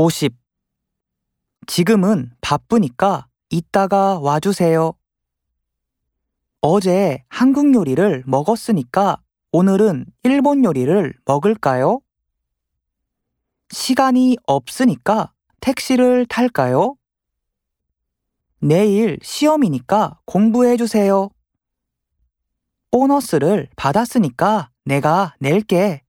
50. 지금은 바쁘니까 이따가 와주세요. 어제 한국 요리를 먹었으니까 오늘은 일본 요리를 먹을까요? 시간이 없으니까 택시를 탈까요? 내일 시험이니까 공부해 주세요. 보너스를 받았으니까 내가 낼게.